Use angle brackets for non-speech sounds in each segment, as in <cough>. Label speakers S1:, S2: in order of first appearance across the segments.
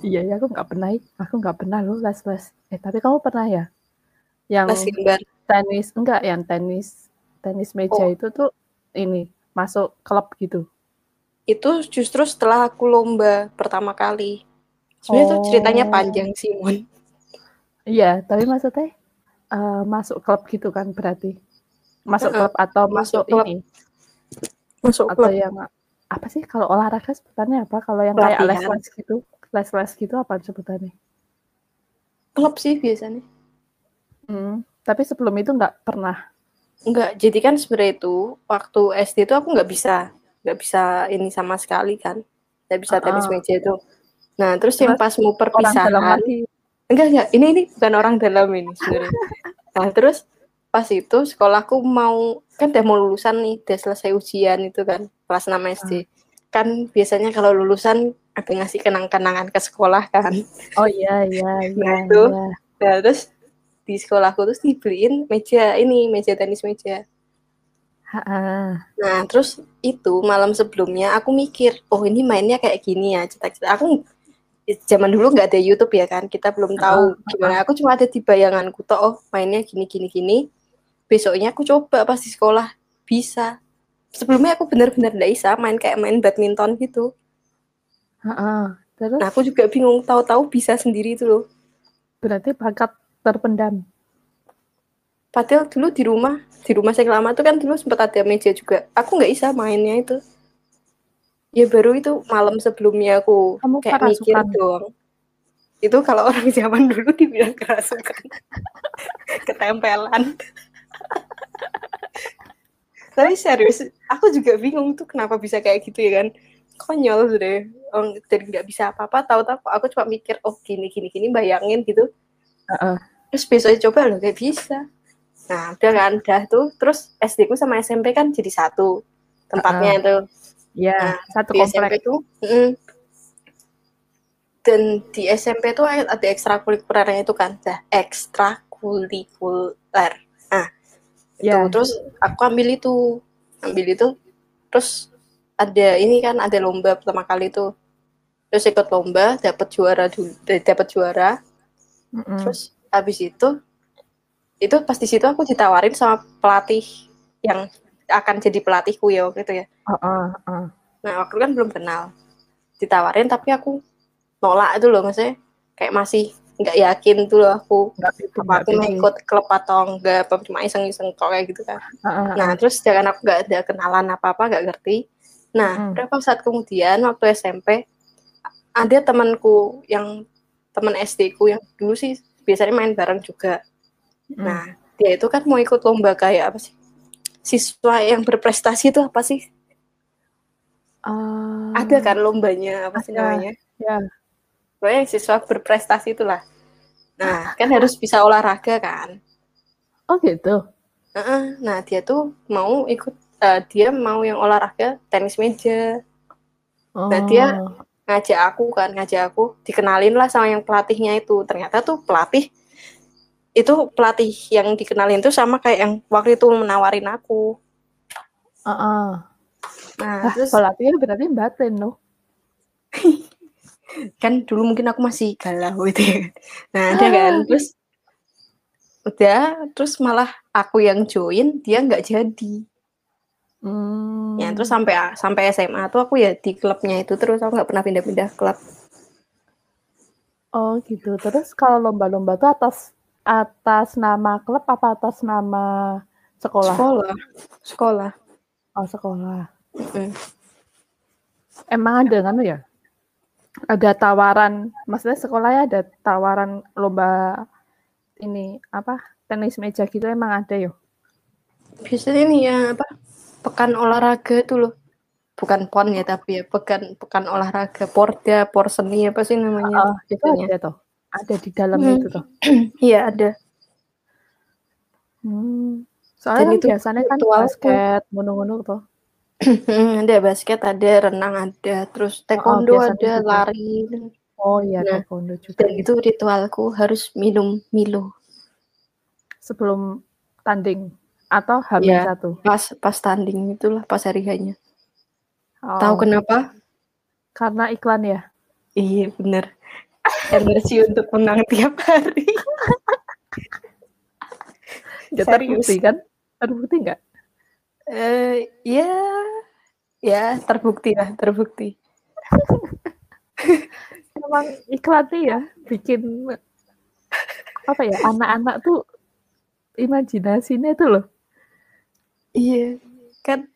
S1: Iya ya, aku nggak pernah aku nggak pernah loh les-les. Eh, tapi kamu pernah ya? Yang
S2: Les gambar.
S1: tenis enggak, yang tenis tenis meja
S2: Oh.
S1: itu tuh ini, masuk klub gitu?
S2: Itu justru setelah aku lomba pertama kali. Sebenarnya itu ceritanya
S1: Oh.
S2: panjang sih, Mun.
S1: Iya, tapi maksudnya, eee, masuk klub gitu kan berarti? Masuk klub atau
S2: masuk
S1: masuk
S2: klub.
S1: ini?
S2: Masuk
S1: Atau
S2: klub.
S1: yang apa sih kalau olahraga sebutannya apa? Kalau yang kayak
S2: Pelatihan.
S1: les-les gitu les-les gitu apa sebutannya?
S2: Klub sih biasanya.
S1: Mmm, tapi sebelum itu nggak pernah?
S2: Enggak, jadi kan sebenarnya itu waktu SD itu aku nggak bisa nggak bisa ini sama sekali kan, nggak bisa tenis
S1: Heeh.
S2: meja itu. Nah, terus yang pas mau
S1: orang dalam
S2: perpisahan enggak enggak, ini ini bukan orang dalam ini sebenarnya. <laughs> Nah, terus pas itu sekolahku mau kan udah mau lulusan nih, udah selesai ujian itu kan, kelas 6 SD.
S1: Heeh.
S2: Kan biasanya kalau lulusan ada ngasih kenang-kenangan ke sekolah kan.
S1: Oh, iya iya <laughs> iya
S2: Nah, itu.
S1: iya.
S2: Nah, terus di sekolahku terus dibeliin meja ini, meja tenis meja. Nah, terus itu malam sebelumnya aku mikir, "Oh, ini mainnya kayak gini ya." Cetak-cetak. Aku zaman dulu nggak ada YouTube ya kan, kita belum tahu
S1: Heeh
S2: gimana. Aku cuma ada di bayanganku toh, "Oh, mainnya gini gini gini." Besoknya aku coba pas di sekolah, bisa. Sebelumnya aku benar-benar nggak bisa main kayak main badminton gitu.
S1: Heeh, terus?
S2: Nah, aku juga bingung, tahu-tahu bisa sendiri itu loh.
S1: Berarti bakat terpendam?
S2: Padahal dulu di rumah, di rumah saya lama tuh kan dulu sempat ada meja juga. Aku nggak bisa mainnya itu. Ya baru itu malam sebelumnya aku
S1: Kamu
S2: kayak mikir doang. Itu kalau orang <laughs> zaman dulu dibilang kerasukan. <laughs> Ketempelan. <laughs> Tapi serius, aku juga bingung tuh kenapa bisa kayak gitu ya kan. Konyol sudah. Oh, jadi nggak bisa apa-apa, tahu-tahu aku cuma mikir, oh gini gini gini bayangin gitu.
S1: Heeh.
S2: Terus besoknya coba loh kayak bisa. Nah, udah kan, udah tuh. Terus SD ku sama SMP kan jadi satu tempatnya
S1: Heeh.
S2: itu.
S1: Iya,
S2: Nah,
S1: satu
S2: di SMP
S1: komplek.
S2: tuh, mm, dan di SMP tuh ada ekstrakurikulernya itu kan, dah ekstrakurikuler. Nah, itu
S1: Iya.
S2: terus aku ambil itu, ambil itu, terus ada ini kan ada lomba pertama kali tuh, terus ikut lomba, dapat juara dulu, dapat juara,
S1: Mhm.
S2: terus habis itu itu pas di situ aku ditawarin sama pelatih yang akan jadi pelatihku ya waktu itu ya.
S1: Heeh heeh.
S2: Nah waktu itu kan belum kenal, ditawarin tapi aku nolak itu loh maksudnya kayak masih nggak yakin tuh loh aku
S1: Nggak
S2: apa aku mau ikut klub atau enggak apa cuma iseng-iseng kok kayak gitu kan.
S1: Heeh
S2: Nah
S1: heeh.
S2: terus jangan aku nggak ada kenalan apa-apa nggak ngerti. Nah
S1: Mhm.
S2: berapa saat kemudian waktu SMP ada temanku yang teman SD ku yang dulu sih biasanya main bareng juga.
S1: Mhm.
S2: Nah, dia itu kan mau ikut lomba kayak apa sih? Siswa yang berprestasi itu apa sih? Ada
S1: Eee
S2: kan lombanya, apa sih
S1: Ada,
S2: namanya?
S1: iya.
S2: Pokoknya siswa berprestasi itulah. Nah, kan harus bisa olahraga kan.
S1: Oh gitu?
S2: Nah, dia tuh mau ikut eee, dia mau yang olahraga tenis meja. Nah, dia
S1: Oh.
S2: ngajak aku kan, ngajak aku, dikenalin lah sama yang pelatihnya itu. Ternyata tuh pelatih itu pelatih yang dikenalin tuh sama kayak yang waktu itu menawarin aku.
S1: Heeh.
S2: Nah,
S1: Lah,
S2: terus
S1: pelatihnya berarti batin dong? <laughs>
S2: kan dulu mungkin aku masih galau gitu ya. Nah, ada kan, terus udah, terus malah aku yang join, dia nggak jadi. Ya, terus
S1: Mmm.
S2: sampai sampai SMA tuh aku ya di klubnya itu terus, aku nggak pernah pindah-pindah klub.
S1: Oh gitu. Terus kalau lomba-lomba tuh atas atas nama klub apa atas nama sekolah?
S2: Sekolah, sekolah.
S1: Oh sekolah.
S2: Mhm.
S1: Emang ada nganu ya? Ada tawaran, maksudnya sekolahnya ada tawaran lomba ini apa tenis meja gitu emang ada ya?
S2: Biasanya ini ya apa pekan olahraga tuh loh. Bukan pon ya tapi ya pekan pekan olahraga porda porseni apa sih namanya tuh
S1: itu ada toh? Ada di dalamnya
S2: Mhm.
S1: itu toh? <clears throat>
S2: Iya ada.
S1: Hmm.
S2: Dan
S1: Soalnya kan
S2: itu
S1: biasanya kan basket, ngono-ngono toh? <clears throat>
S2: Ada basket, ada renang ada, terus taekwondo
S1: biasanya
S2: ada,
S1: gitu.
S2: lari.
S1: Oh iya,
S2: Nah,
S1: taekwondo juga.
S2: dan itu ritualku harus minum Milo.
S1: Sebelum tanding atau H-1?
S2: Iya, pas pas tanding itulah, pas hari. Tahu
S1: Oh.
S2: kenapa?
S1: Karena iklan ya?
S2: Iya, bener. Energi untuk menang tiap hari.
S1: Ya
S2: Serius.
S1: terbukti kan? Terbukti nggak?
S2: Eh, ya, ya terbukti lah, terbukti.
S1: Emang iklannya ya bikin apa ya anak-anak tuh imajinasinya tuh loh.
S2: Iya, kan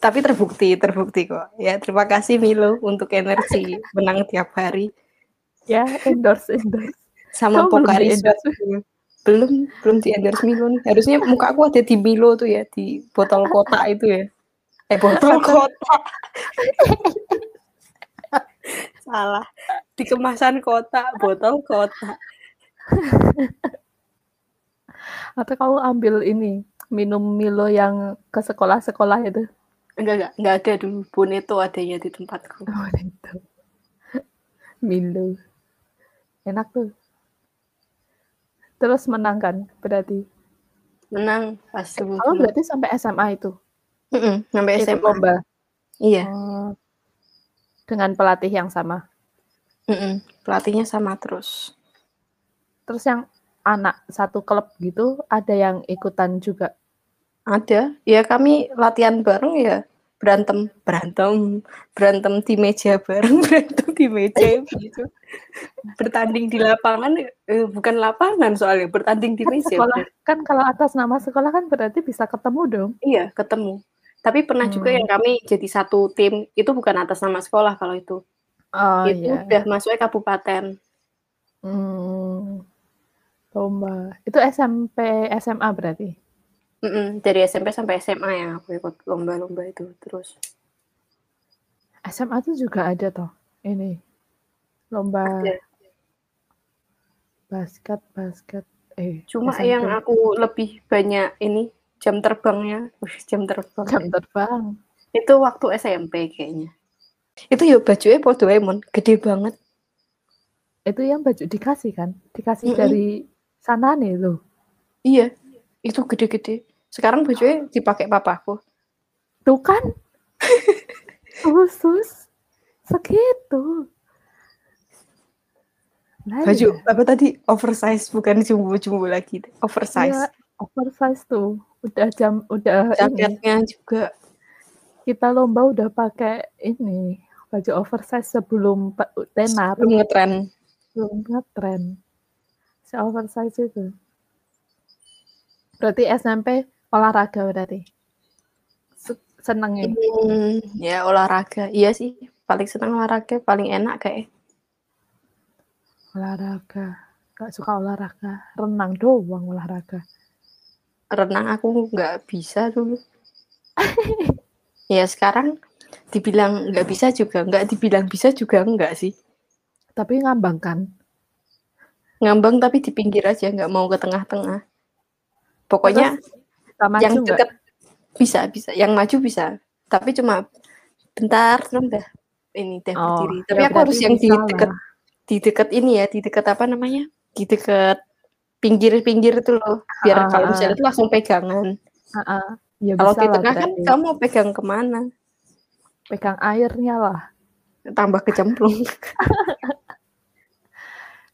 S2: tapi terbukti, terbukti kok. Ya, terima kasih Milo untuk energi menang tiap hari
S1: Ya endorse endorse.
S2: sama
S1: Kamu belum
S2: Pokari.
S1: di.
S2: Belum, belum di endorse Milo nih. Harusnya muka aku ada di Milo tuh ya, di botol kotak itu ya. Eh, botol kotak. Salah. Di kemasan kotak, botol kotak.
S1: Atau kamu ambil ini minum Milo yang ke sekolah-sekolah itu.
S2: Enggak, enggak, enggak ada dulu. Boneto adanya di tempatku.
S1: Oh, itu. Milo. Enak tuh. Terus menang kan berarti.
S2: Menang pas
S1: Kamu
S2: sebelum
S1: berarti sampai SMA itu.
S2: Mm-mm, sampai
S1: Ikut
S2: SMA.
S1: lomba.
S2: Iya.
S1: Oh. Dengan pelatih yang sama.
S2: Mm-mm, Pelatihnya sama terus.
S1: Terus yang anak satu klub gitu ada yang ikutan juga.
S2: Ada. Ya kami latihan bareng ya berantem berantem berantem di meja bareng <laughs> berantem di meja gitu bertanding di lapangan eh, bukan lapangan soalnya bertanding di
S1: Kan
S2: meja
S1: sekolah kan kalau atas nama sekolah kan berarti bisa ketemu dong.
S2: iya ketemu tapi pernah juga
S1: Hmm.
S2: yang kami jadi satu tim itu bukan atas nama sekolah kalau itu
S1: Oh
S2: itu
S1: iya.
S2: udah masuknya kabupaten
S1: Hmm. Lomba. Itu SMP SMA berarti.
S2: Mm-mm, dari SMP sampai SMA ya aku ikut lomba-lomba itu terus
S1: SMA tuh juga ada toh. Ini lomba
S2: Ada.
S1: basket basket. Eh
S2: cuma
S1: SMP.
S2: yang aku lebih banyak ini jam terbangnya Wih, jam terbang
S1: jam terbang.
S2: itu waktu SMP kayaknya itu ya bajunya po Doraemon gede banget
S1: Itu yang baju dikasih kan? Dikasih
S2: Mm-mm.
S1: dari sana nih loh.
S2: iya itu gede-gede sekarang bajunya dipakai papaku
S1: Tuh kan? Khusus segitu. Nah,
S2: baju
S1: iya.
S2: apa tadi oversize bukan jumbo-jumbo lagi oversize
S1: Iya, oversize tuh. Udah jam udah ini.
S2: jaketnya juga
S1: Kita lomba udah pakai ini baju oversize sebelum tenar,
S2: belum ngetren
S1: belum ngetren. Si oversize itu. Berarti SMP olahraga berarti. Se- Senengnya.
S2: Hmm, ya olahraga iya sih paling senang olahraga paling enak kayak
S1: Olahraga. Gak suka olahraga. Renang doang olahraga.
S2: renang aku nggak bisa dulu ya sekarang dibilang nggak bisa juga nggak dibilang bisa juga enggak sih
S1: Tapi ngambang kan.
S2: ngambang tapi di pinggir aja nggak mau ke tengah-tengah pokoknya
S1: Terus sama
S2: yang
S1: juga.
S2: deket bisa bisa yang maju bisa tapi cuma bentar terus udah ini teh
S1: Oh,
S2: berdiri tapi
S1: ya
S2: aku harus yang di
S1: bisa
S2: deket
S1: lah.
S2: di deket ini ya di deket apa namanya di deket pinggir-pinggir itu loh biar
S1: Ah,
S2: kalau
S1: ah.
S2: misalnya itu langsung pegangan
S1: Ah, ah. Ya
S2: kalau
S1: bisa
S2: di tengah kan
S1: berarti.
S2: kamu pegang ke mana
S1: pegang airnya lah.
S2: tambah kecemplung <laughs>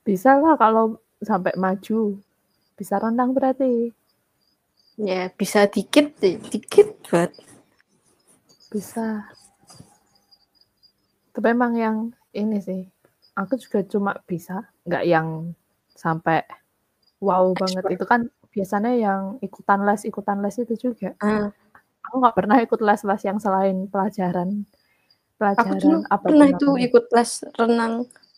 S1: Bisa lah kalau sampai maju. Bisa renang berarti.
S2: Ya bisa dikit dikit banget
S1: Bisa. Tapi emang yang ini sih. Aku juga cuma bisa. Nggak yang sampai wow banget. Itu kan biasanya yang ikutan les, ikutan les itu juga.
S2: Ah,
S1: Aku nggak pernah ikut les-les yang selain pelajaran.
S2: aku dulu
S1: Pelajaran apa
S2: pernah itu ikut les renang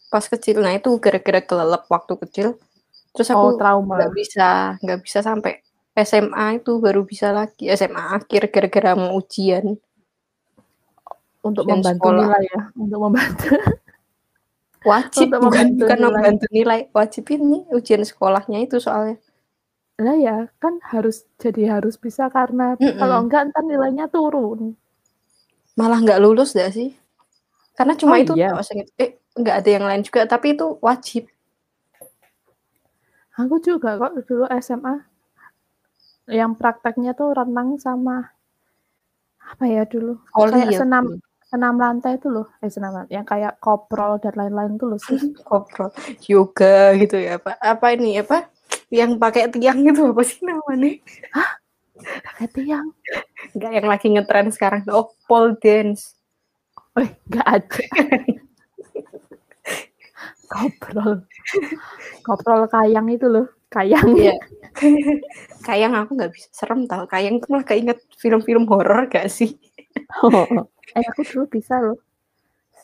S2: pas kecil nah itu gara-gara kelelep waktu kecil terus
S1: Oh,
S2: aku
S1: trauma.
S2: nggak bisa nggak bisa sampai SMA itu baru bisa lagi SMA akhir gara-gara mau ujian
S1: Untuk
S2: ujian
S1: membantu
S2: sekolah.
S1: nilai ya. Untuk membantu. <laughs>
S2: wajib
S1: Untuk
S2: bukan
S1: membantu
S2: bukan
S1: nilai.
S2: membantu nilai wajib ini ujian sekolahnya itu soalnya
S1: Lah ya, kan harus jadi harus bisa karena
S2: Mm-mm.
S1: kalau enggak ntar nilainya turun.
S2: malah nggak lulus dah sih karena cuma
S1: Oh,
S2: itu
S1: iya?
S2: eh nggak ada yang lain juga, tapi itu wajib.
S1: Aku juga kok dulu SMA yang prakteknya tuh renang sama apa ya dulu
S2: Voli
S1: kayak
S2: ya?
S1: senam senam lantai itu loh eh senam lantai yang kayak koprol dan lain-lain tuh loh sis <laughs>
S2: Koprol, yoga gitu ya, Pak. Apa ini apa? Yang pakai tiang itu apa sih namanya?
S1: pakai tiang
S2: Enggak yang lagi ngetren sekarang. Oh, pole dance.
S1: eh nggak ada <laughs> koprol koprol kayang itu loh kayang
S2: Iya. Kayang aku nggak bisa serem tau. Kayang tuh malah keinget film-film horor gak sih?
S1: eh aku dulu bisa loh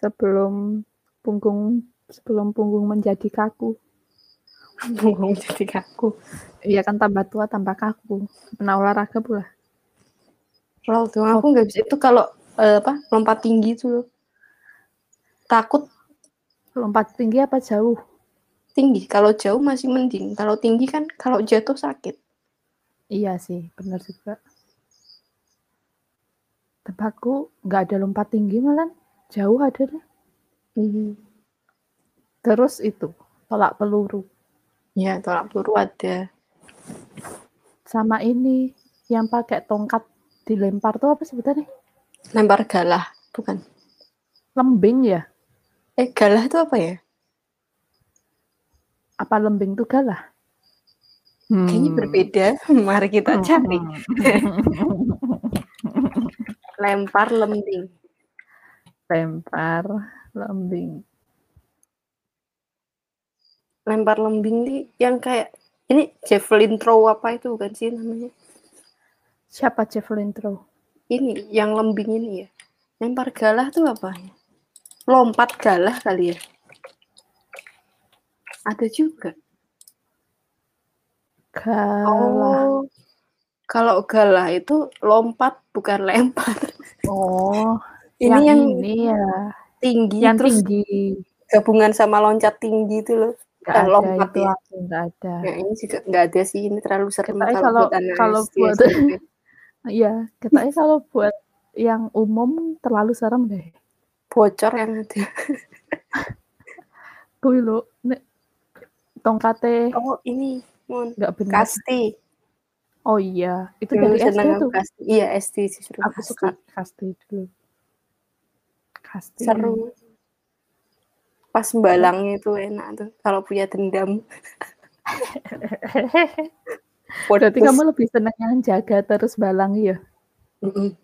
S1: sebelum punggung sebelum punggung menjadi kaku
S2: Bungkung jadi kaku.
S1: iya kan tambah tua tambah kaku pernah olahraga pula
S2: Roll tuh aku nggak bisa. Itu kalau eh, apa lompat tinggi tuh loh. Takut
S1: lompat tinggi apa jauh
S2: tinggi. Kalau jauh masih mending. Kalau tinggi kan kalau jatuh sakit.
S1: iya sih benar juga tempatku nggak ada lompat tinggi malah jauh ada deh
S2: Hmm.
S1: terus itu tolak peluru
S2: Ya, tolak peluru ada.
S1: sama ini yang pakai tongkat dilempar tuh apa sebutannya
S2: Lempar galah, bukan?
S1: lembing ya
S2: Eh, galah itu apa ya?
S1: apa lembing tuh galah
S2: Kayaknya
S1: Hmm.
S2: berbeda. <laughs> Mari kita cari. <laughs> Lempar lembing.
S1: lempar lembing
S2: Lempar lembing nih yang kayak ini javelin throw apa itu bukan sih namanya?
S1: siapa javelin throw
S2: Ini yang lembing ini ya. Lempar galah tuh apa? Lompat galah kali ya. Ada juga.
S1: galah
S2: Oh. Kalau galah itu lompat bukan lempar.
S1: oh
S2: Ini
S1: yang,
S2: yang
S1: ini ya
S2: tinggi
S1: yang
S2: terus
S1: tinggi
S2: gabungan sama loncat tinggi itu loh. Eh,
S1: ada
S2: lompat
S1: itu
S2: ya.
S1: nggak ada
S2: Nah, ini juga nggak ada sih. Ini terlalu serem kalau,
S1: kalau-
S2: buat anak
S1: kalau buat-
S2: SMP. <laughs>
S1: Iya, katanya kalau buat yang umum terlalu serem deh.
S2: Bocor yang <laughs> ada.
S1: Kuwi lo, nek tongkatnya
S2: Oh, ini Mon.
S1: nggak benar.
S2: Kasti.
S1: Oh iya, itu
S2: Dulu
S1: dari SD
S2: aku
S1: tuh.
S2: Kasti. Iya, SD justru.
S1: Aku
S2: Kasti.
S1: suka kasti dulu. Kasti.
S2: Seru. Pas balangnya itu enak tuh. Kalau punya dendam. <laughs>
S1: Berarti kamu lebih senang yang jaga terus balang ya?
S2: Mm-mm.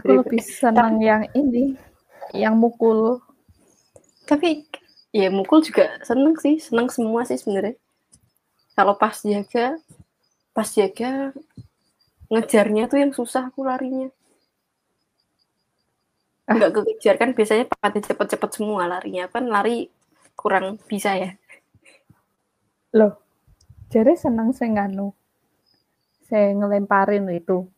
S1: Aku
S2: Iya,
S1: lebih senang yang ini, yang mukul.
S2: Tapi ya mukul juga seneng sih. Seneng semua sih sebenarnya. Kalau pas jaga, pas jaga ngejarnya tuh yang susah aku larinya.
S1: Ah.
S2: Nggak kekejar kan biasanya pada cepet-cepet semua larinya kan lari kurang bisa ya.
S1: Loh, jadi senang saya nganu. Saya ngelemparin itu.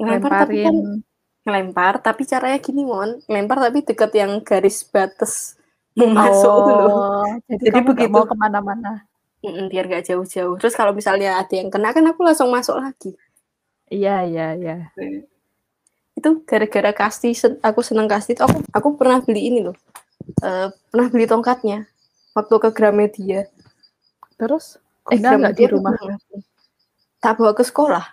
S2: Ngelempar tapi kan
S1: Ngelemparin.
S2: Ngelempar tapi caranya gini mon ngelempar tapi deket yang garis batas mau masuk tuh loh
S1: Oh, <laughs> jadi,
S2: Jadi
S1: kamu
S2: begitu.
S1: mau ke mana-mana.
S2: Mm-mm, biar gak jauh-jauh terus kalau misalnya ada yang kena kan aku langsung masuk lagi
S1: Iya, iya, iya.
S2: itu gara-gara kasti aku seneng kasti itu aku aku pernah beli ini loh Eh, pernah beli tongkatnya waktu ke Gramedia
S1: Terus,
S2: eh
S1: nggak di rumah?
S2: tak bawa ke sekolah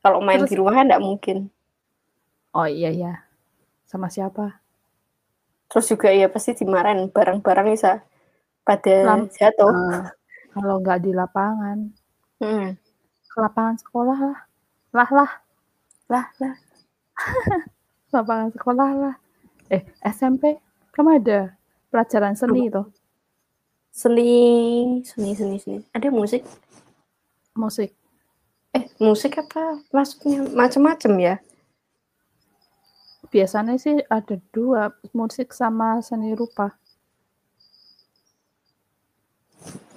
S2: kalau main
S1: Terus?
S2: di rumah kan nggak mungkin
S1: Oh iya, iya. Sama siapa?
S2: terus juga ya pasti dimarahin barang-barang bisa pada
S1: Lam-
S2: jatuh
S1: Eh, kalau nggak di lapangan,
S2: Mm.
S1: ke lapangan sekolah lah. Lah, lah.
S2: lah lah <laughs>
S1: Lapangan sekolah lah. Eh, SMP, kamu ada pelajaran seni tuh,
S2: seni seni seni seni ada musik
S1: musik.
S2: eh musik apa maksudnya macam-macam ya
S1: Biasanya sih ada dua, musik sama seni rupa.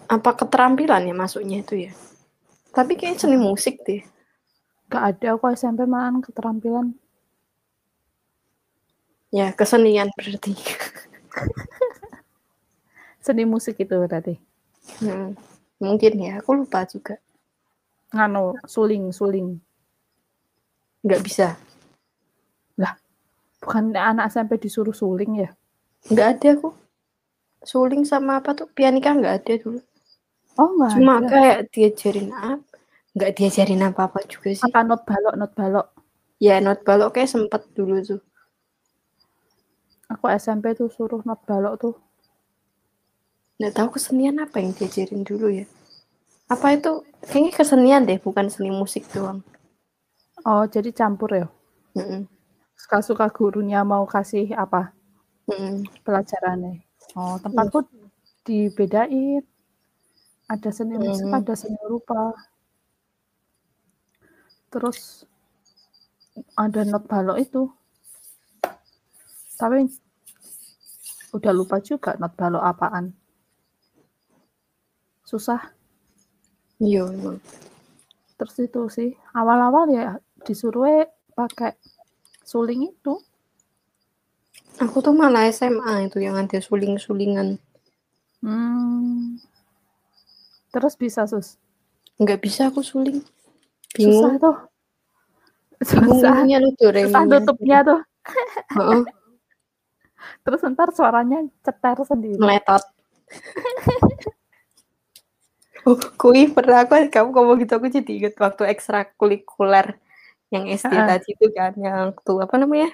S2: apa keterampilan ya masuknya itu ya tapi kayak seni musik deh
S1: Gak ada kok SMP malahan keterampilan.
S2: ya kesenian berarti <laughs>
S1: Seni musik itu berarti.
S2: Hmm, mungkin ya aku lupa juga
S1: Nganu, suling, suling.
S2: nggak bisa
S1: Bukan anak SMP disuruh suling ya?
S2: nggak ada aku suling sama apa tuh pianika nggak ada dulu
S1: Oh, enggak
S2: cuma
S1: ada.
S2: kayak diajarin apa nggak diajarin apa apa juga sih
S1: Apa not balok, not balok.
S2: ya not balok kayak sempet dulu tuh
S1: Aku SMP tuh suruh not balok tuh.
S2: nggak tahu kesenian apa yang diajarin dulu ya apa itu kayaknya kesenian deh bukan seni musik doang
S1: Oh, jadi campur ya.
S2: Mm-mm.
S1: Suka-suka gurunya mau kasih apa
S2: Mm-mm.
S1: pelajarannya. Oh, tempatku dibedain. Ada seni musik,
S2: Hmm.
S1: ada seni rupa. Terus ada not balok itu. Tapi udah lupa juga not balok apaan. Susah.
S2: iya
S1: Terus itu sih awal-awal ya disuruh pakai suling itu.
S2: aku tuh malah SMA itu yang ada suling-sulingan
S1: Hmm. Terus bisa sus.
S2: nggak bisa aku suling
S1: Susah
S2: bingung
S1: tuh. <laughs>
S2: bingung
S1: Susah.
S2: bingungnya lu re
S1: Susah tutupnya tuh. <laughs>
S2: Heeh,
S1: Terus ntar suaranya cetar sendiri.
S2: meletot <laughs> oh kui pernah aku kamu ngomong gitu aku jadi inget waktu ekstrakurikuler yang SD
S1: Heeh.
S2: tadi itu kan yang tuh apa namanya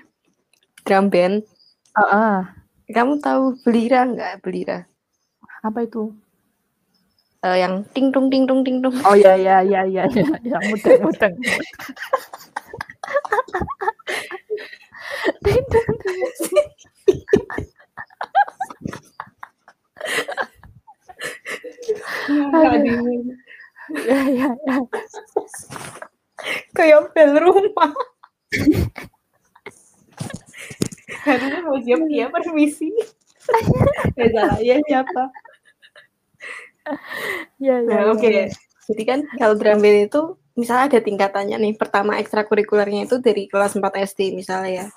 S2: drum band
S1: Heeh.
S2: kamu tahu belira nggak belira
S1: Apa itu?
S2: Eh, yang ting tung ting tung ting tung
S1: Oh ya ya ya ya ya, ya mudeng mudeng.
S2: Aduh.
S1: ya ya ya.
S2: Kayak bel rumah harusnya mau siap dia permisi <laughs> salah ya siapa
S1: Ya ya.
S2: nah
S1: ya,
S2: oke
S1: ya.
S2: jadi kan kalau drum band itu misalnya ada tingkatannya nih pertama ekstrakurikulernya itu dari kelas 4 SD misalnya ya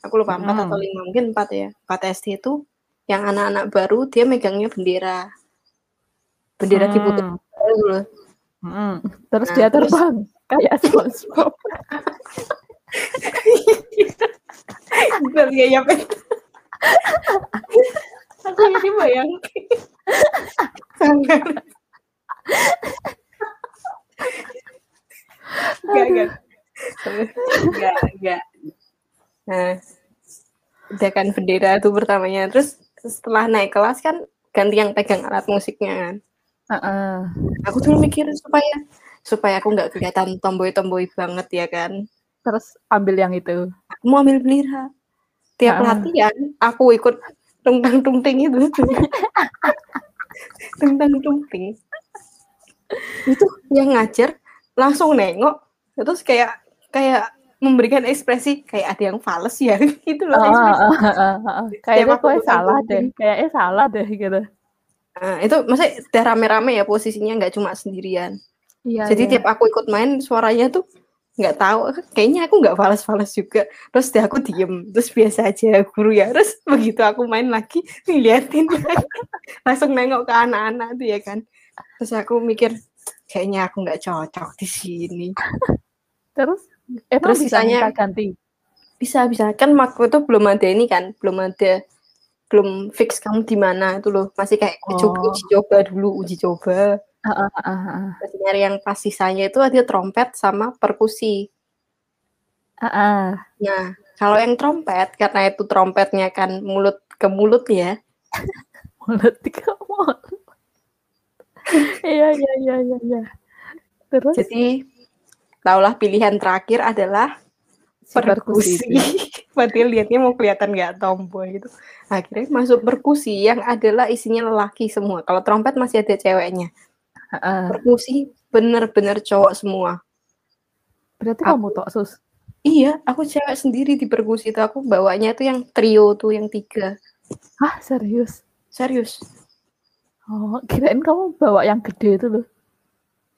S2: aku lupa 4
S1: Hmm.
S2: atau 5 mungkin 4 ya 4 SD itu yang anak-anak baru dia megangnya bendera bendera
S1: Hmm.
S2: dulu
S1: Hmm. Terus
S2: Nah,
S1: dia
S2: terus-
S1: terbang kayak SpongeBob.
S2: Bener ya ya? Aku jadi bayangin. Sangat. Enggak, enggak. Enggak, enggak. Nah, udah kan bendera itu pertamanya. Terus setelah naik kelas kan ganti yang pegang alat musiknya kan.
S1: Heeh.
S2: Aku dulu mikir supaya supaya aku nggak kelihatan tomboy-tomboy banget ya kan.
S1: Terus ambil yang itu.
S2: Aku mau ambil bendera. Tiap
S1: Ah.
S2: latihan aku ikut tungtang tungting itu. <laughs> tungtang tungting. Itu yang ngajar langsung nengok terus kayak kayak memberikan ekspresi kayak ada yang fals ya <laughs> gitu loh
S1: ah, ah, ah, ah. Kayaknya
S2: aku
S1: gue salah deh. Kayaknya salah deh gitu.
S2: Nah, itu maksudnya udah rame-rame ya posisinya nggak cuma sendirian.
S1: Iya.
S2: Jadi
S1: iya.
S2: tiap aku ikut main suaranya tuh nggak tahu. <laughs> Kayaknya aku nggak fals-fals juga. Terus deh aku diem. Terus biasa aja guru ya. Terus <laughs> begitu aku main lagi ngeliatin. <laughs> Langsung nengok ke anak-anak tuh ya kan. Terus aku mikir kayaknya aku nggak cocok di sini.
S1: Terus? Emang
S2: Terus
S1: bisa
S2: sisanya-
S1: minta ganti.
S2: bisa bisa. Kan waktu itu belum ada ini kan belum ada belum fix kamu di mana itu loh. Masih kayak coba
S1: Oh.
S2: uji coba dulu uji coba Masih nyari yang pas sisanya itu ada trompet sama perkusi
S1: ah.
S2: Nah, kalau yang trompet, karena itu trompetnya kan mulut ke mulut ya, <laughs>
S1: Mulut tiga mulut. Iya iya iya iya iya. Terus
S2: jadi taulah pilihan terakhir adalah
S1: si
S2: perkusi.
S1: itu. <laughs>
S2: Berarti lihatnya mau kelihatan nggak tomboy gitu. Akhirnya masuk perkusi yang adalah isinya lelaki semua. Kalau trompet masih ada ceweknya.
S1: Ah.
S2: Perkusi bener-bener cowok semua.
S1: Berarti
S2: Aku-
S1: kamu tok sus.
S2: Iya, aku cewek sendiri di perkusi itu. Aku bawanya tuh yang trio tuh, yang tiga.
S1: Hah serius?
S2: Serius.
S1: Oh kirain kamu bawa yang gede itu loh.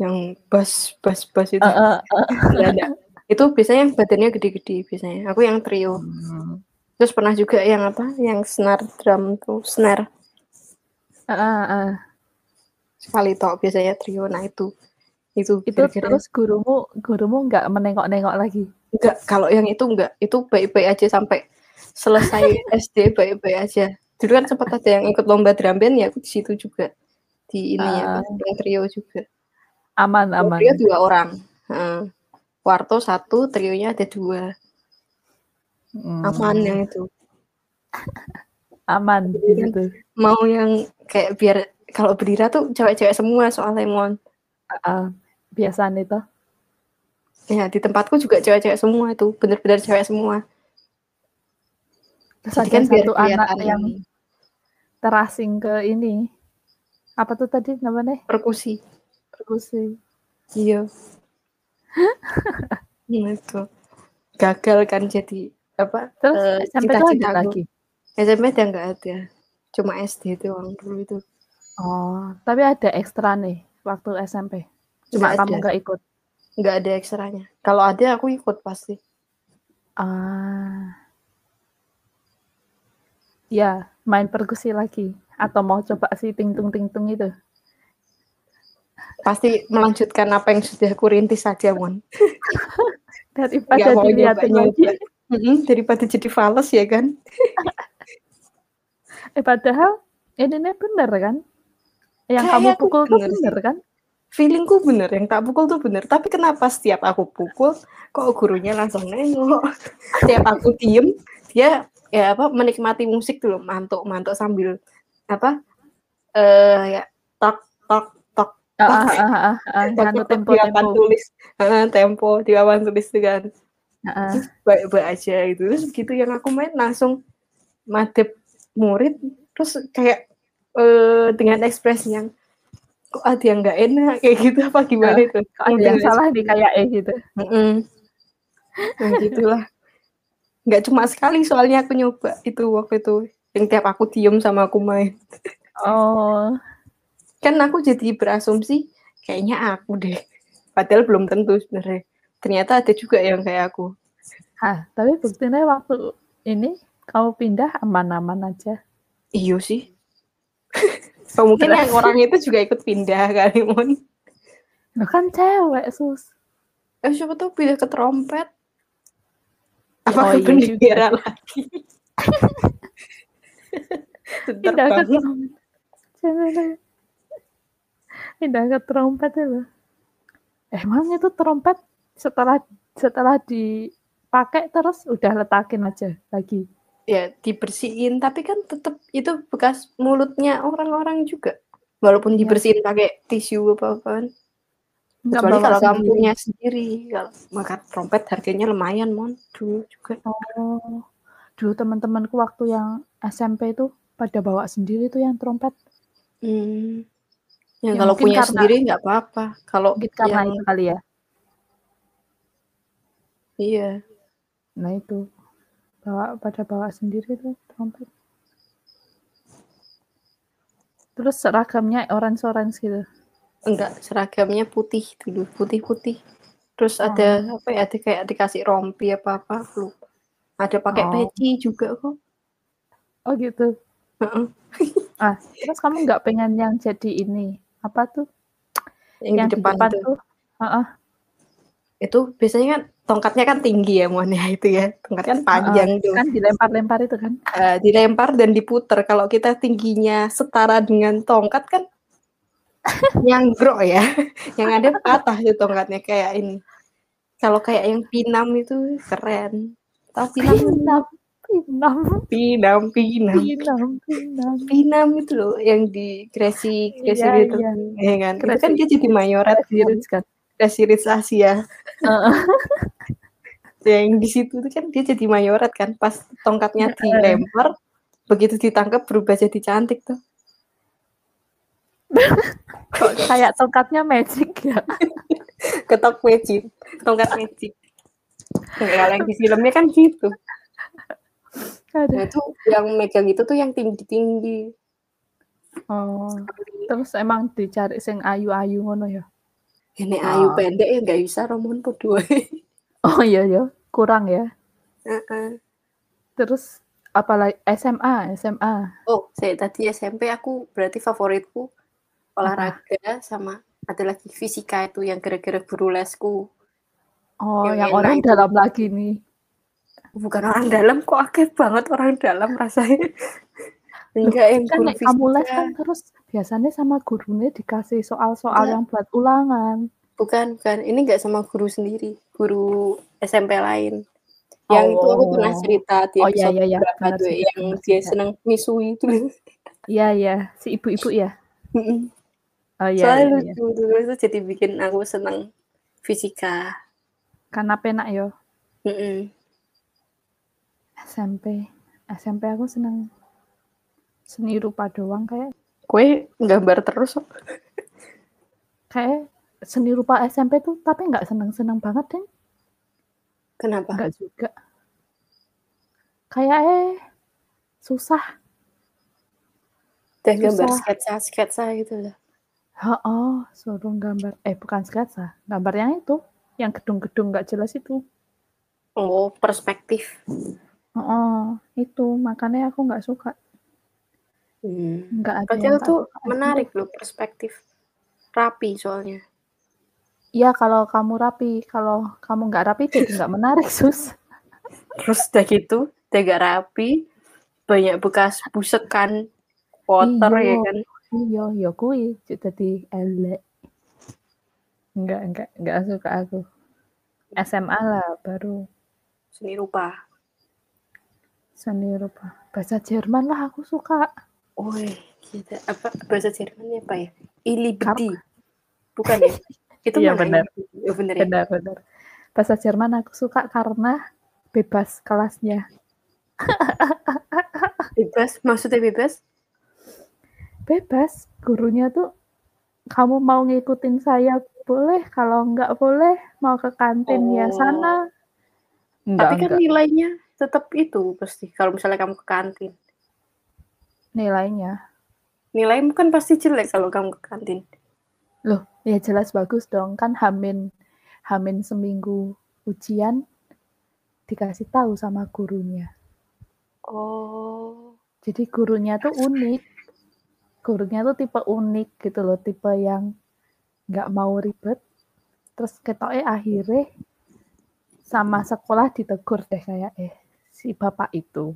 S2: Yang bass, bass, bass itu.
S1: Ah, ah.
S2: Nggak ada. Itu biasanya yang badannya gede-gede biasanya. Aku yang trio.
S1: Hmm.
S2: Terus pernah juga yang apa? Yang snare drum tuh, snare.
S1: Ah, ah.
S2: Sekali tok biasanya trio. Nah, itu. Itu
S1: Itu
S2: kira-kira.
S1: terus gurumu gurumu nggak menengok-nengok lagi.
S2: Enggak, kalau yang itu enggak. Itu baik-baik aja sampai selesai <laughs> SD baik-baik aja. Dulu kan sempat ada yang ikut lomba drum band ya aku di situ juga. Di ini ya,
S1: Ah.
S2: yang trio juga.
S1: Aman, aman.
S2: Trio dua orang. Heeh. Warto satu, trionya ada dua.
S1: Hmm,
S2: Aman yang itu.
S1: aman gitu.
S2: Mau yang kayak biar kalau berdira tuh cewek-cewek semua soalnya mon.
S1: Ah, biasaan itu.
S2: Ya di tempatku juga cewek-cewek semua itu, bener-bener cewek semua.
S1: Terus
S2: Jadi
S1: ada
S2: kan
S1: satu anak yang terasing ke ini. Apa tuh tadi namanya?
S2: perkusi.
S1: Perkusi.
S2: Iya. <laughs> Itu. Gagal kan jadi apa?
S1: Terus
S2: eh,
S1: SMP tuh ada
S2: cita-citaku.
S1: lagi.
S2: SMP udah nggak ada. Cuma SD doang dulu itu.
S1: Oh, tapi ada ekstra nih waktu SMP. Cuma
S2: Nggak
S1: kamu nggak ikut.
S2: Nggak ada ekstranya. Kalau ada aku ikut pasti.
S1: Ah. Ya, main perkusi lagi. Atau mau coba si ting-tung ting-tung itu.
S2: Pasti melanjutkan apa yang sudah aku rintis saja, Mon. <laughs>
S1: Daripada dilihatin lagi.
S2: nyoba-nyoba. Mm-mm, daripada jadi fals ya kan. <laughs>
S1: Eh, padahal ini nih bener kan? Yang kamu pukul tuh
S2: bener
S1: bener kan?
S2: Feelingku bener, yang tak pukul tuh bener. Tapi kenapa setiap aku pukul, kok gurunya langsung nengok. <laughs> Setiap aku diem, dia ya apa menikmati musik dulu, mantuk-mantuk sambil apa eh ya tok tok tok
S1: Ah, ah, ah, ah, ah,
S2: tok, di papan
S1: tempo-tempo.
S2: tulis, Ah, tempo di papan tulis itu kan.
S1: Ah.
S2: baik-baik aja itu terus gitu yang aku main langsung madep murid terus kayak eh, dengan ekspresi yang kok ada yang nggak enak? <laughs> Kayak gitu apa gimana itu?
S1: Kok ada yang salah nih kayak eh gitu.
S2: Mm-mm. Nah, gitulah. Nggak cuma sekali soalnya aku nyoba itu waktu itu yang tiap aku diem sama aku main.
S1: Oh,
S2: kan aku jadi berasumsi kayaknya aku deh. Padahal belum tentu sebenarnya. Ternyata ada juga yang kayak aku.
S1: Ah, tapi buktinya waktu ini kamu pindah aman-aman aja.
S2: Iya sih. Mungkin yang orang itu juga ikut pindah kali, Mon.
S1: Lo kan cewek, sus.
S2: Eh, siapa tahu pindah ke trompet. Apa
S1: Oh,
S2: ke
S1: iya
S2: bendera lagi? <laughs>
S1: Pindah ke trompet. Pindah ke trompet itu. Emang itu trompet setelah setelah dipakai terus udah letakin aja lagi.
S2: Ya, dibersihin. Tapi kan tetap itu bekas mulutnya orang-orang juga. Walaupun
S1: Iya.
S2: dibersihin pakai tisu apa-apa kan.
S1: Nggak
S2: Kecuali kalau kamu
S1: sendiri.
S2: punya sendiri. Kalau maka trompet harganya lumayan, Mon. Dulu juga.
S1: Oh, dulu teman-temanku waktu yang SMP itu pada bawa sendiri tuh yang trompet.
S2: Hmm. Ya,
S1: Ya,
S2: kalau punya
S1: karena-
S2: sendiri nggak apa-apa. Kalau
S1: karena
S2: yang
S1: itu kali ya.
S2: iya,
S1: Nah itu bawa pada bawa sendiri tuh trompet. Terus seragamnya orange-orange gitu.
S2: enggak seragamnya putih dulu, putih-putih. Terus
S1: Oh.
S2: ada apa ya? Ada kayak dikasih rompi apa-apa, aku lupa. Ada pakai
S1: Oh.
S2: peci juga kok.
S1: Oh gitu. <laughs> Ah, terus kamu nggak pengen yang jadi ini apa tuh?
S2: Yang,
S1: Yang
S2: di depan, tuh.
S1: tuh. Heeh.
S2: Itu biasanya kan tongkatnya kan tinggi ya, Mon ya itu ya. Tongkatnya kan panjang tuh.
S1: Kan dilempar-lempar itu kan?
S2: Eh, dilempar dan diputer. Kalau kita tingginya setara dengan tongkat kan <laughs> nyanggrok ya. yang ada patah tuh tongkatnya kayak ini. Kalau kayak yang pinam itu keren. Tahu pinam?
S1: Pinam, pinam,
S2: Pinam, pinam.
S1: pinam, pinam.
S2: Pinam itu loh yang di Gracie Gracie
S1: Iya,
S2: gitu.
S1: iya.
S2: Ya kan? Itu kan dia jadi mayoret
S1: Iris kan?
S2: Ritz Asia.
S1: Heeh. <laughs>
S2: Yang di situ tuh kan dia jadi mayoret kan pas tongkatnya dilempar begitu ditangkap berubah jadi cantik tuh. <laughs>
S1: Kok kayak tongkatnya magic ya? <laughs>
S2: Ketok magic, tongkat magic. Kalau yang di filmnya kan gitu. Nah, itu yang megang itu tuh yang tinggi-tinggi.
S1: Oh, terus emang dicari sing ayu-ayu ngono ya?
S2: Ini ayu
S1: Ah.
S2: pendek ya nggak bisa Romon podo.
S1: Oh iya ya, kurang ya.
S2: Heeh.
S1: Terus apalagi SMA, SMA.
S2: Oh, saya tadi SMP aku berarti favoritku olahraga sama ada lagi fisika itu yang gara-gara guru lesku.
S1: Oh,
S2: Yang
S1: yang orang
S2: itu.
S1: dalam lagi nih.
S2: bukan orang dalam kok akeh banget orang dalam rasanya. <laughs> Enggak yang
S1: Kan
S2: guru
S1: nek kamu les
S2: fisika.
S1: kan terus biasanya sama gurunya dikasih soal-soal
S2: Enggak.
S1: yang buat ulangan.
S2: Bukan, bukan. Ini enggak sama guru sendiri, guru SMP lain. Yang itu aku pernah
S1: Oh.
S2: cerita di
S1: Oh iya iya iya,
S2: berapa
S1: benar
S2: tuh yang dia
S1: sih.
S2: senang misui itu.
S1: Iya iya, si ibu-ibu ya. Oh iya
S2: Soalnya
S1: iya iya.
S2: lucu dulu itu jadi bikin aku senang fisika.
S1: Karena penak yo.
S2: Mm-mm.
S1: SMP. SMP aku seneng seni rupa doang kayak
S2: Kue gambar terus kok.
S1: kayak seni rupa SMP tuh tapi nggak seneng-seneng banget deh.
S2: Kenapa?
S1: Enggak juga. Kayak eh susah.
S2: Udah gambar
S1: susah.
S2: sketsa-sketsa gitu lah.
S1: Oh, suruh gambar. Eh, bukan sketsa. Gambar yang itu. Yang gedung-gedung nggak jelas itu.
S2: Oh, perspektif.
S1: Oh, itu. Makanya aku nggak suka.
S2: Hmm.
S1: Nggak ada yang
S2: tuh menarik loh perspektif. Rapi soalnya.
S1: Iya, kalau kamu rapi. Kalau kamu nggak rapi, jadi <laughs> nggak menarik, sus.
S2: Terus udah gitu, udah gak rapi, banyak bekas busekan, kotor
S1: Iya.
S2: ya kan.
S1: Iya, ya kui. Jadi elek. Nggak, nggak, nggak suka aku. SMA lah baru
S2: Seni rupa.
S1: seni rupa. Bahasa Jerman lah aku suka.
S2: Woi, kita apa bahasa Jermannya apa ya? Ilibedi. Bukan ya? <laughs> Itu
S1: Iya, benar.
S2: Oh, benar ya?
S1: Benar, benar. Bahasa Jerman aku suka karena bebas kelasnya. <laughs>
S2: Bebas, maksudnya bebas?
S1: Bebas, gurunya tuh kamu mau ngikutin saya boleh, kalau nggak boleh mau ke kantin ya
S2: Oh.
S1: sana. Enggak,
S2: Tapi kan
S1: enggak.
S2: nilainya tetap itu pasti. Kalau misalnya kamu ke kantin.
S1: Nilainya.
S2: Nilaimu kan pasti jelek kalau kamu ke kantin.
S1: Loh, ya jelas bagus dong. Kan Hamin Hamin seminggu ujian dikasih tahu sama gurunya.
S2: Oh.
S1: Jadi gurunya tuh unik. Gurunya tuh tipe unik gitu loh, tipe yang nggak mau ribet. Terus ketoknya akhirnya sama sekolah ditegur deh kayak eh si bapak itu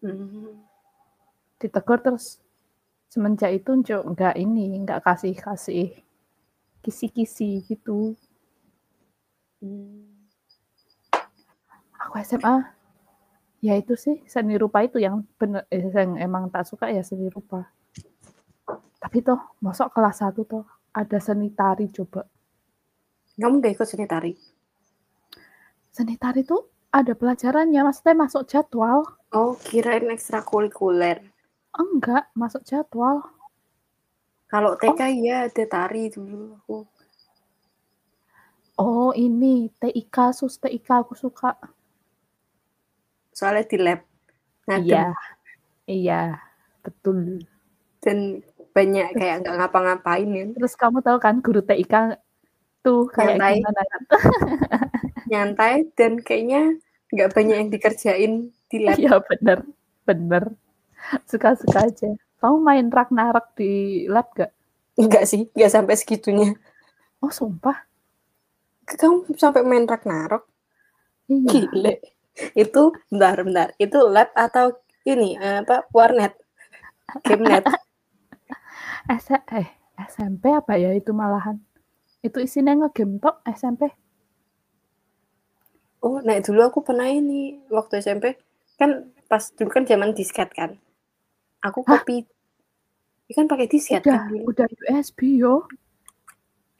S2: Hmm.
S1: Ditegur terus semenjak itu Njo nggak ini nggak kasih kasih kisi-kisi gitu
S2: Hmm.
S1: aku SMA ya itu sih seni rupa itu yang bener eh, yang emang tak suka ya seni rupa tapi toh masuk kelas 1 toh ada seni tari coba
S2: Kamu gak ikut seni tari?
S1: seni tari tuh ada pelajarannya maksudnya masuk jadwal
S2: Oh, kirain ekstrakurikuler.
S1: Enggak masuk jadwal
S2: Kalau TK ya ada tari dulu aku.
S1: oh ini TIK sus TIK aku suka
S2: Soalnya di lab. Ngadem.
S1: iya iya betul
S2: Dan banyak kayak nggak ngapa-ngapain ya.
S1: terus kamu tahu kan guru TIK tuh kayak
S2: Nyantai.
S1: gimana kan <laughs>
S2: Nyantai dan kayaknya nggak banyak yang dikerjain di lab.
S1: Iya bener, bener. Suka-suka aja. Kamu main Ragnarok di lab gak?
S2: Enggak sih, nggak sampai segitunya.
S1: Oh sumpah?
S2: Kamu sampai main Ragnarok?
S1: Iya.
S2: Gile. Itu bentar, bentar. Itu lab atau ini eh, apa warnet? Game net. <laughs>
S1: S eh SMP apa ya itu malahan? Itu isinya ngegame tok SMP.
S2: Oh, nah dulu aku pernah ini waktu SMP kan pas dulu kan zaman disket kan. Aku
S1: Hah?
S2: copy Ya kan pakai disket
S1: Udah,
S2: kan
S1: udah USB yo.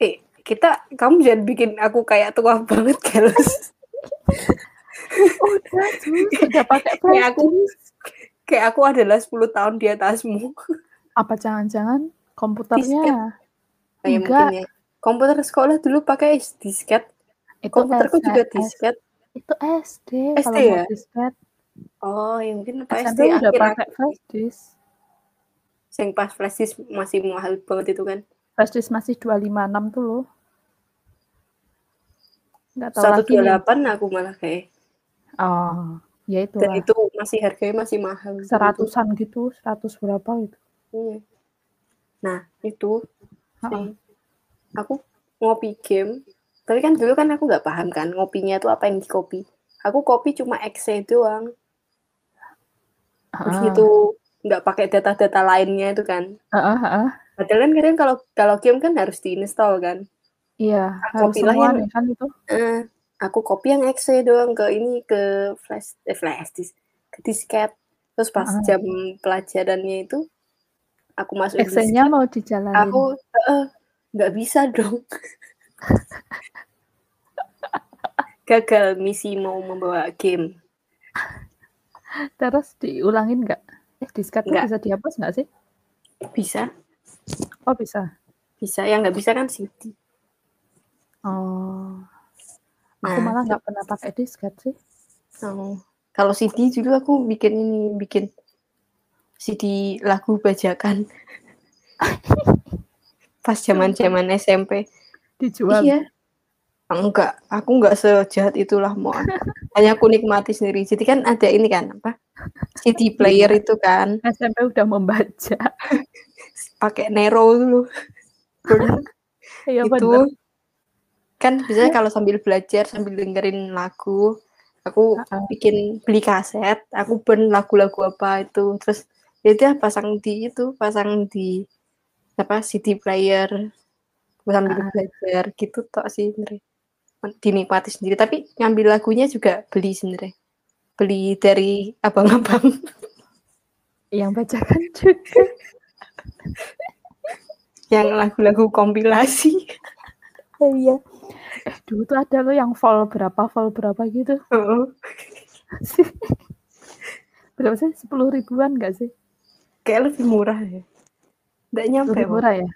S2: Eh, kita kamu jangan bikin aku kayak tua <laughs> banget, Gales.
S1: Udah, sus, udah pakai
S2: Kayak aku kayak aku adalah 10 tahun di atasmu.
S1: Apa jangan-jangan komputernya
S2: Kayak
S1: Enggak.
S2: mungkin ya. Komputer sekolah dulu pakai disket.
S1: itu
S2: Komputerku juga disket.
S1: Itu SD,
S2: SD
S1: kalau
S2: ya?
S1: disket.
S2: Oh, ya mungkin pas
S1: SMP udah
S2: akhir
S1: pakai flash disk.
S2: yang pas flash disk masih mahal banget itu kan.
S1: Flash disk masih 256 tuh loh. Nggak tahu lagi nih.
S2: 128 aku malah kayak.
S1: Oh, ya itu
S2: Dan itu masih harganya masih mahal. gitu.
S1: Seratusan gitu, seratus berapa gitu.
S2: Iya. Nah, itu
S1: Heeh.
S2: sih. Aku ngopi game. Tapi kan dulu kan aku nggak paham kan ngopinya tuh apa yang di kopi. aku copy cuma exe doang.
S1: Heeh.
S2: Gitu, nggak pakai data-data lainnya itu kan.
S1: Heeh heeh.
S2: Padahal kan kadang kalau kalau game kan harus diinstal kan.
S1: Iya,
S2: Aku
S1: semua
S2: yang
S1: kan itu.
S2: eh, aku copy yang exe doang ke ini ke flash eh, flash disk, ke disket. Terus pas
S1: Heeh.
S2: jam pelajarannya itu aku masukin
S1: Exe-nya mau dijalanin.
S2: aku nggak bisa dong. <laughs> Gagal misi mau membawa game.
S1: Terus diulangin nggak? Eh, disketnya
S2: Nggak.
S1: bisa dihapus nggak sih?
S2: Bisa,
S1: Oh, bisa.
S2: bisa. Yang nggak bisa kan CD.
S1: Oh. Aku
S2: Nah,
S1: malah nggak pernah pakai disket sih.
S2: Oh. Kalau CD dulu aku bikin ini, bikin CD lagu bajakan. <laughs> Pas zaman-zaman SMP.
S1: Dijual.
S2: Iya. Enggak, aku enggak sejahat itulah mau. <laughs> Hanya aku nikmati sendiri. Jadi kan ada ini kan apa? CD player itu kan
S1: SMP udah membaca. <laughs>
S2: pakai Nero dulu. <laughs>
S1: Iya
S2: itu
S1: bener.
S2: kan biasanya kalau sambil belajar sambil dengerin lagu aku bikin beli kaset aku burn lagu-lagu apa itu terus ya udah pasang di itu pasang di apa CD player sambil
S1: Heeh.
S2: belajar gitu tok sih dinikmati sendiri tapi ngambil lagunya juga beli sebenarnya beli dari abang-abang <laughs>
S1: Yang bacakan juga. <laughs>
S2: yang lagu-lagu kompilasi <laughs>
S1: Oh, iya. Eh, dulu tuh ada loh yang vol berapa, vol berapa gitu.
S2: Heeh.
S1: Berapa sih? Sepuluh ribuan nggak sih?
S2: kayak lebih murah ya nggak nyampe
S1: Lebih murah ya?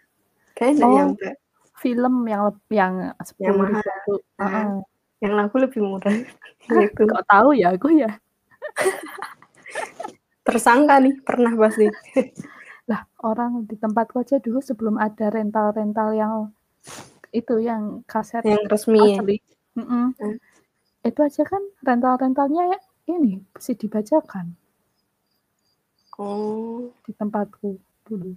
S2: kayaknya nggak
S1: Oh.
S2: nyampe
S1: Film yang yang sepuluh
S2: mahal.
S1: ribu tuh.
S2: Nah.
S1: Heeh.
S2: yang lagu lebih murah <laughs>
S1: Ah,
S2: gitu
S1: Kok tahu ya aku ya? <laughs>
S2: tersangka nih pernah pasti <laughs>
S1: Lah, orang di tempatku aja dulu sebelum ada rental-rental yang itu yang kaset
S2: yang resmi ya.
S1: asli. Mm-mm.
S2: Hmm.
S1: Itu aja kan rental-rentalnya ini mesti dibacakan
S2: oh
S1: di tempatku dulu.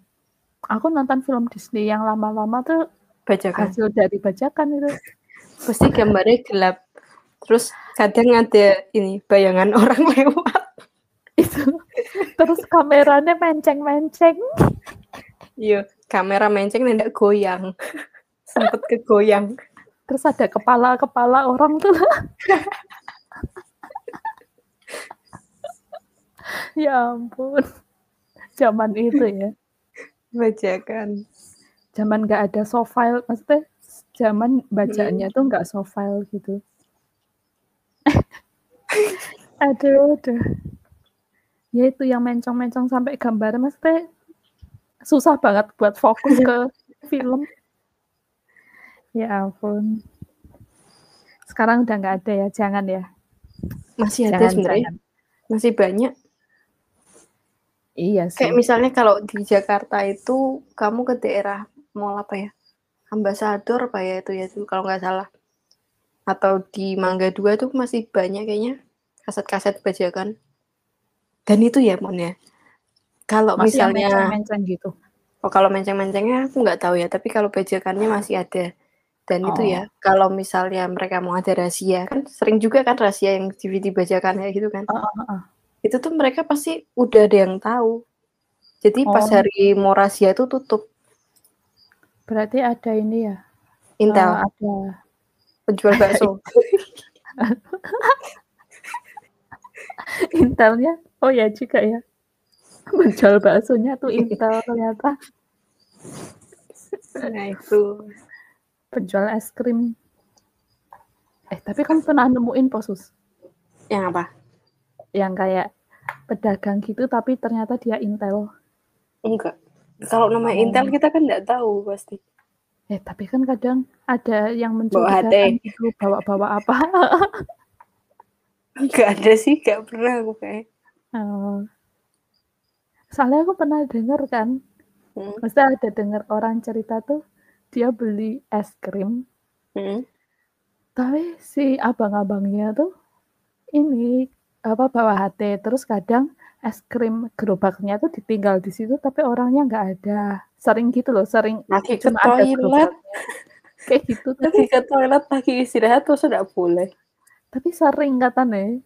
S1: Aku nonton film Disney yang lama-lama tuh
S2: bacakan
S1: hasil dari bacakan itu. <laughs>
S2: pasti gambarnya gelap terus kadang ada ini bayangan orang <laughs> lewat
S1: Itu. Terus kameranya menceng-menceng.
S2: iya kamera menceng nendak goyang <laughs> sempet kegoyang
S1: Terus ada kepala-kepala orang tuh. ya ampun. Zaman itu ya.
S2: bacakan
S1: Zaman nggak ada soft file, maksudnya zaman bacanya tuh nggak soft file gitu. <laughs> aduh, aduh. Ya itu yang mencong-mencong sampai gambar, maksudnya susah banget buat fokus ke <laughs> film. Ya ampun. Sekarang udah nggak ada ya, jangan ya.
S2: masih ada
S1: Jangan,
S2: sebenarnya
S1: jangan.
S2: masih banyak
S1: Iya sih.
S2: kayak misalnya kalau di Jakarta itu kamu ke daerah mall apa ya? Ambasador apa ya itu ya itu kalau nggak salah. Atau di Mangga Dua tuh masih banyak kayaknya kaset-kaset bajakan. Dan itu ya mon ya. Kalau
S1: Masih
S2: misalnya
S1: menceng-menceng gitu.
S2: oh kalau menceng-mencengnya aku nggak tahu ya tapi kalau bajakannya masih ada. Dan itu
S1: Oh.
S2: ya kalau misalnya mereka mau ada rahasia kan sering juga kan rahasia yang DVD bajakan ya gitu kan.
S1: Heeh, heeh.
S2: itu tuh mereka pasti udah ada yang tahu. Jadi pas
S1: Oh.
S2: hari mau rahasia itu tutup
S1: Berarti ada ini ya.
S2: Intel
S1: eh, ada
S2: penjual bakso <laughs>
S1: Intelnya. Oh ya juga ya. Menjual baksonya tuh Intel ternyata.
S2: nah itu
S1: Penjual es krim. Eh tapi kamu pernah nemuin posus
S2: yang apa
S1: yang kayak pedagang gitu tapi ternyata dia Intel.
S2: enggak kalau namanya
S1: Oh.
S2: Intel kita kan nggak tahu pasti
S1: Eh tapi kan kadang ada yang mencurigakan
S2: HP.
S1: gitu bawa-bawa apa. <laughs>
S2: nggak ada sih nggak pernah aku kayak
S1: Oh. Soalnya aku pernah denger kan,
S2: hmm.
S1: maksudnya ada denger orang cerita tuh dia beli es krim,
S2: Hmm.
S1: tapi si abang-abangnya tuh ini apa bawa HT, terus kadang es krim gerobaknya tuh ditinggal di situ, tapi orangnya nggak ada. Sering gitu loh, sering
S2: lagi ke
S1: cuma
S2: toilet.
S1: Kayak gitu tuh.
S2: lagi ke toilet lagi istirahat terus nggak boleh
S1: Tapi sering katanya.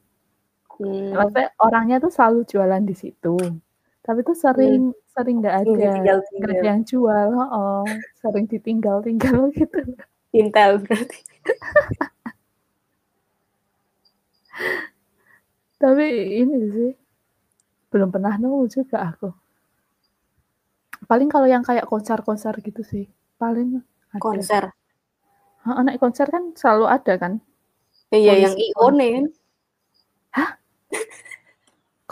S2: Hmm.
S1: Maksudnya orangnya tuh selalu jualan di situ. Tapi tuh sering sering nggak ada nggak
S2: ditinggal-tinggal.
S1: ada yang jual. Oh, sering ditinggal-tinggal <laughs> gitu.
S2: Intel berarti. <laughs>
S1: Tapi ini sih belum pernah nemu juga aku. Paling kalau yang kayak konser-konser gitu sih. Paling ada.
S2: Konser.
S1: Heeh, naik konser kan selalu ada kan?
S2: Iya, yang
S1: Polisi
S2: IO nih kan.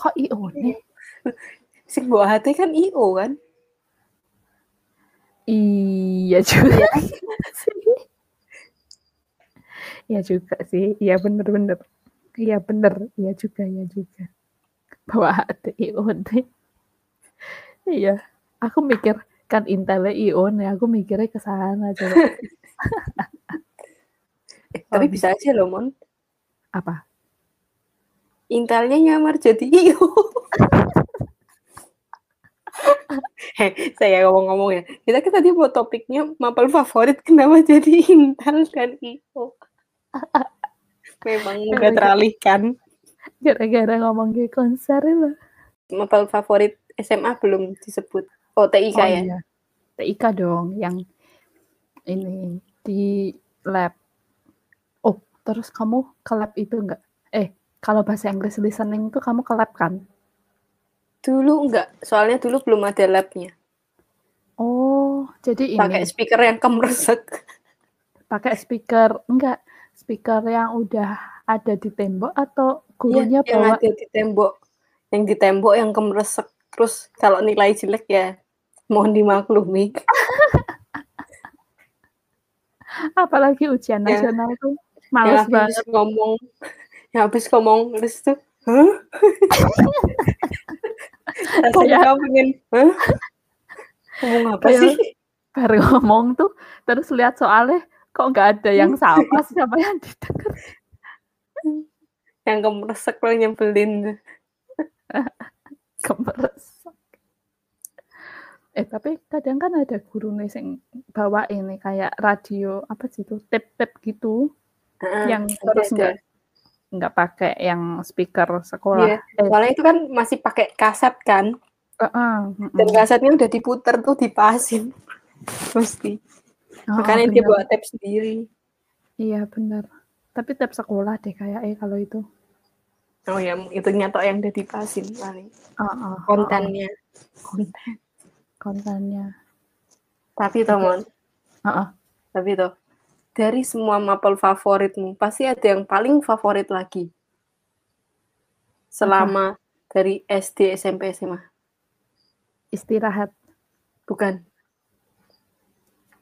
S1: Kok IO nih? <laughs>
S2: Sing buah hati kan IO kan.
S1: Iya juga sih. <laughs> Iya juga sih. Iya bener-bener. Iya bener. Iya juga, iya juga. Bawa hati IO nih. Iya. Aku mikir kan Intel IO nih. Aku mikirnya ke sana coba. <laughs>
S2: Eh, tapi
S1: Oh,
S2: bisa aja loh, Mon.
S1: Apa?
S2: Intelnya nyamar jadi IO. <laughs> Heh, saya ngomong-ngomong ya. Kita kan tadi mau topiknya mapel favorit kenapa jadi Intel dan IO. <laughs> Memang udah teralihkan.
S1: Gara-gara ngomong ke konser lah.
S2: Mapel favorit SMA belum disebut. Oh, TIK
S1: Oh
S2: ya.
S1: iya. TIK dong yang ini di lab. Oh, terus kamu ke lab itu enggak? Eh, kalau bahasa Inggris listening tuh kamu ke lab kan?
S2: Dulu enggak, soalnya dulu belum ada labnya.
S1: Oh, jadi ini
S2: Pakai speaker yang kemresek.
S1: pakai speaker enggak? Speaker yang udah ada di tembok atau
S2: Iya,
S1: gurunya
S2: yang
S1: bawa?
S2: ada di tembok. Yang di tembok yang kemresek. Terus kalau nilai jelek ya mohon dimaklumi. <laughs>
S1: Apalagi ujian
S2: Ya.
S1: nasional tuh
S2: Yang
S1: males
S2: habis
S1: banget.
S2: ngomong, yang habis ngomong terus tuh? <laughs> Rasanya
S1: Kayak-
S2: kamu pengen? Ngomong apa
S1: Kayak-
S2: sih?
S1: Baru ngomong tuh terus lihat soalnya kok nggak ada yang sama <laughs> siapa yang didengar.
S2: Yang kemresek lo nyebelin. <laughs>
S1: kemeresak. Eh tapi kadang kan ada guru nih yang bawa ini kayak radio apa sih itu tip-tip gitu
S2: Heeh,
S1: yang terus
S2: ada.
S1: nggak nggak pakai yang speaker sekolah.
S2: Iya,
S1: Eh,
S2: soalnya itu kan masih pakai kaset kan.
S1: heeh, mm-mm.
S2: Dan kasetnya udah diputer tuh dipasin. <laughs> Mesti.
S1: Oh,
S2: Makanya dia
S1: bener.
S2: bawa tape sendiri.
S1: Iya benar. Tapi tiap sekolah deh kayak eh kalau itu.
S2: Oh ya, itu nyatok yang udah dipasin paling.
S1: Oh, oh, oh,
S2: Kontennya. Konten.
S1: kontennya.
S2: Tapi toh, Mon.
S1: Heeh.
S2: Tapi toh, dari semua mapel favoritmu, pasti ada yang paling favorit lagi. Selama dari SD, SMP, SMA.
S1: Istirahat
S2: Bukan.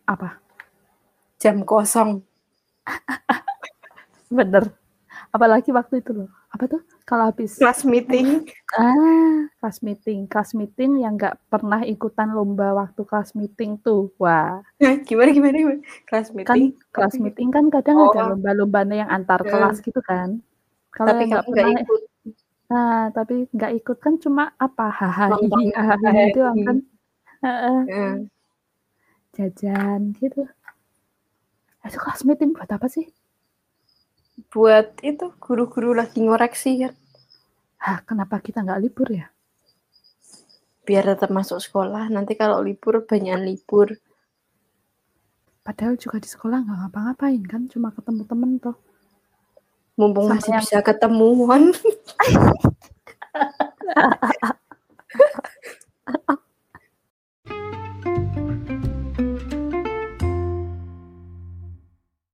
S1: apa?
S2: Jam kosong.
S1: Bener. Apalagi waktu itu loh. Apa tuh? Kalau habis
S2: Kelas meeting.
S1: Ah, kelas meeting. Kelas meeting yang nggak pernah ikutan lomba waktu kelas meeting tuh. Wah,
S2: gimana, gimana, gimana? Kelas
S1: kan
S2: meeting.
S1: kelas
S2: tapi-
S1: meeting kan kadang
S2: Oh.
S1: ada lomba-lombanya yang antar
S2: Ya.
S1: kelas gitu kan. Kalau
S2: Tapi
S1: yang nggak pernah,
S2: ikut.
S1: nah tapi nggak ikut kan cuma apa
S2: hahaha <laughs>
S1: doang kan. Heeh,
S2: Ya.
S1: jajan gitu. Itu kelas meeting buat apa sih?
S2: Buat itu, guru-guru lagi ngoreksi kan.
S1: Hah, kenapa kita nggak libur ya?
S2: Biar tetap masuk sekolah. Nanti kalau libur, banyak libur.
S1: Padahal juga di sekolah nggak ngapa-ngapain kan, cuma ketemu temen tuh.
S2: Mumpung
S1: Sama
S2: masih
S1: yang-
S2: bisa ketemuan. <laughs> <laughs>